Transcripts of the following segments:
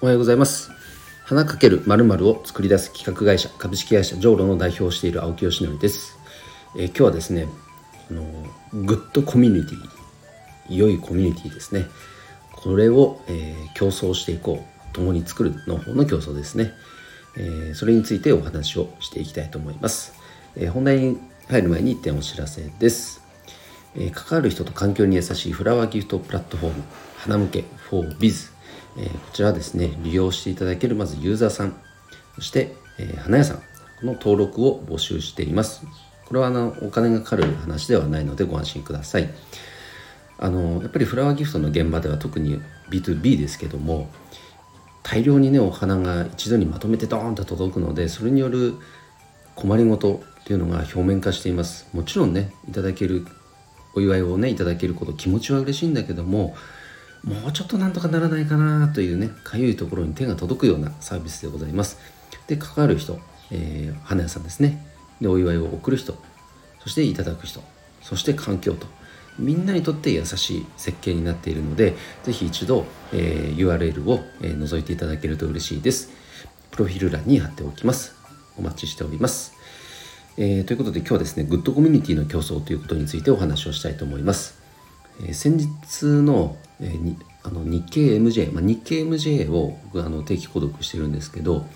おはようございます。花かけるまるを作り出す企画会社株式会社ジョーロの代表をしている青木よしのりです、えー、今日はですねあのグッドコミュニティ良いコミュニティですね。これを、えー、競争していこう共に作るの方の競争ですね、えー、それについてお話をしていきたいと思います、え、本題に入る前に1点お知らせです。え、関わる人と環境に優しいフラワーギフトプラットフォーム花向け 4biz、えー、こちらですね利用していただけるまずユーザーさんそして、えー、花屋さんこの登録を募集しています。これはあのお金がかかる話ではないのでご安心ください。あのやっぱりフラワーギフトの現場では特に B2B ですけども大量にねお花が一度にまとめてドーンと届くのでそれによる困りごとっていうのが表面化しています。もちろんねいただけるお祝いをねいただけること気持ちは嬉しいんだけどももうちょっとなんとかならないかなというねかゆいところに手が届くようなサービスでございます。で関わる人、えー、花屋さんですね。でお祝いを贈る人そしていただく人そして環境とみんなにとって優しい設計になっているので是非一度、えー、URL を、えー、覗いていただけると嬉しいです。プロフィール欄に貼っておきます。お待ちしております。えー、ということで今日はですねグッドコミュニティの競争ということについてお話をしたいと思います、えー、先日の,、えー、にあの日経 MJ、まあ、日経 MJ を僕あの定期購読してるんですけど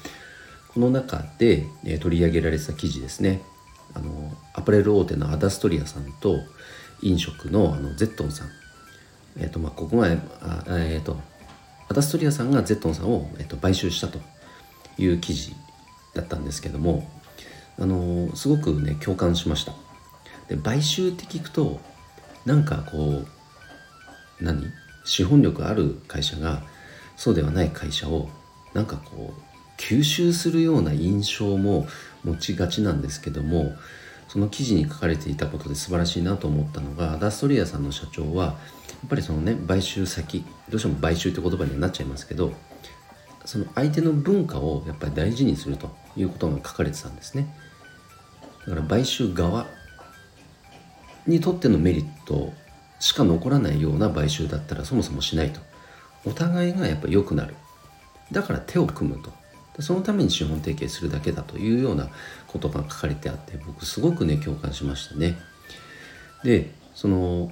この中で、えー、取り上げられてた記事ですね。あのアパレル大手のアダストリアさんと飲食のあのゼットンさん。えっ、ー、とまあここがえっ、ー、とアダストリアさんがゼットンさんを、えーと買収したという記事だったんですけどもあのすごくね共感しました。で買収って聞くとなんかこう何？資本力ある会社がそうではない会社をなんかこう吸収するような印象も持ちがちなんですけどもその記事に書かれていたことで素晴らしいなと思ったのがダストリアさんの社長はやっぱりそのね買収先どうしても買収って言葉にはなっちゃいますけどその相手の文化をやっぱり大事にするということが書かれてたんですね。だから買収側にとってのメリットしか残らないような買収だったらそもそもしないと。お互いがやっぱ良くなる。だから手を組むと。そのために資本提携するだけだというようなことが書かれてあって僕すごくね共感しましたね。でその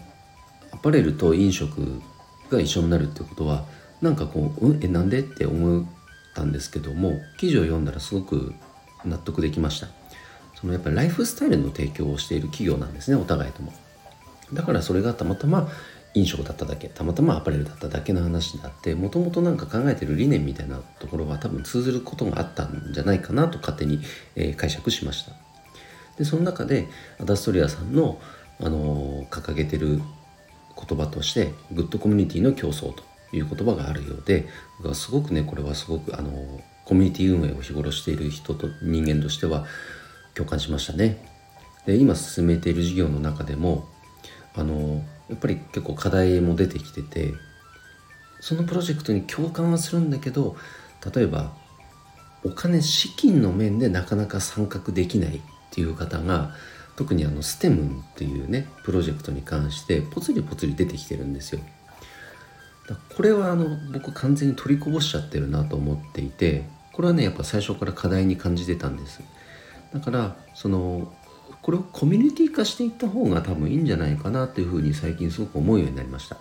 アパレルと飲食が一緒になるってことはなんかこう、うん、えなんでって思ったんですけども記事を読んだらすごく納得できました。そのやっぱりライフスタイルの提供をしている企業なんですねお互いとも。だからそれがたまたま飲食だっただけたまたまアパレルだっただけの話であってもともと何か考えてる理念みたいなところは多分通ずることがあったんじゃないかなと勝手に、えー、解釈しましたでその中でアダストリアさんの、あのー、掲げてる言葉としてグッドコミュニティの競争という言葉があるようで僕はすごくねこれはすごくあのー、コミュニティ運営を日頃している人と人間としては共感しましたね。で今進めている事業の中でもあのやっぱり結構課題も出てきててそのプロジェクトに共感はするんだけど例えばお金資金の面でなかなか参画できないっていう方が特にあの STEM っていうねプロジェクトに関してぽつりぽつり出てきてるんですよ。これはあの僕完全に取りこぼしちゃってるなと思っていてこれはねやっぱ最初から課題に感じてたんです。だからそのこれをコミュニティ化していった方が多分いいんじゃないかなっていうふうに最近すごく思うようになりました。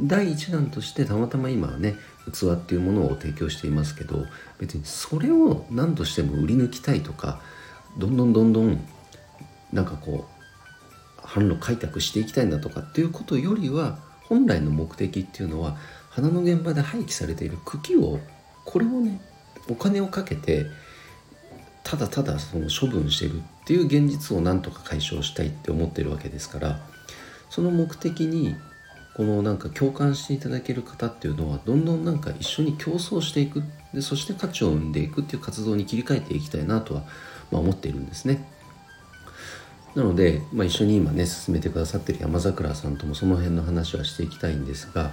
第一弾としてたまたま今はね器っていうものを提供していますけど別にそれを何としても売り抜きたいとかどんどんどんどんなんかこう販路開拓していきたいんだとかっていうことよりは本来の目的っていうのは花の現場で廃棄されている茎をこれをねお金をかけてただただその処分してるっていう現実をなんとか解消したいって思ってるわけですからその目的にこのなんか共感していただける方っていうのはどんどんなんか一緒に競争していくでそして価値を生んでいくっていう活動に切り替えていきたいなとは、まあ、思っているんですね。なので、まあ、一緒に今ね進めてくださってる山桜さんともその辺の話はしていきたいんですが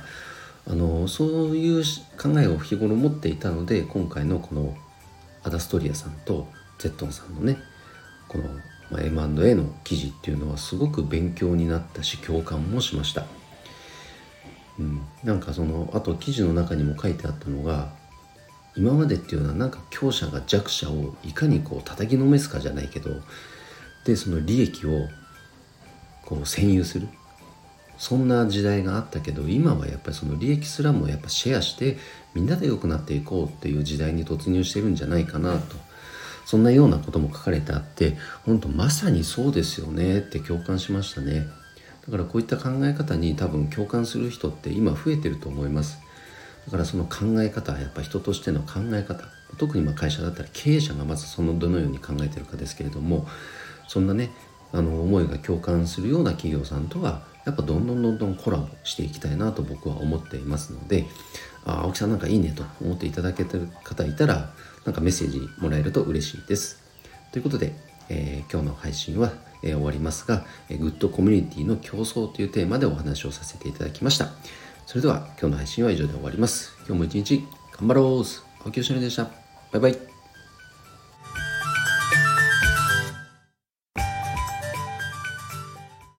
あのそういう考えを日頃持っていたので今回のこのアダストリアさんとゼットンさんのねこの、M&A の記事っていうのはすごく勉強になったし共感もしました、うん、なんかそのあと記事の中にも書いてあったのが今までっていうのはなんか強者が弱者をいかにこう叩きのめすかじゃないけどでその利益をこう占有する。そんな時代があったけど今はやっぱりその利益すらもやっぱシェアしてみんなで良くなっていこうっていう時代に突入してるんじゃないかなとそんなようなことも書かれてあって本当まさにそうですよねって共感しましたね。だからこういった考え方に多分共感する人って今増えてると思います。だからその考え方はやっぱ人としての考え方特にま会社だったら経営者がまずそのどのように考えてるかですけれどもそんなねあの思いが共感するような企業さんとはやっぱどんどんどんどんコラボしていきたいなと僕は思っていますのであ青木さんなんかいいねと思っていただけてる方いたらなんかメッセージもらえると嬉しいです。ということで、えー、今日の配信は、えー、終わりますが、えー、グッドコミュニティの競争というテーマでお話をさせていただきました。それでは今日の配信は以上で終わります。今日も一日頑張ろう青木よしのりでした。バイバイ。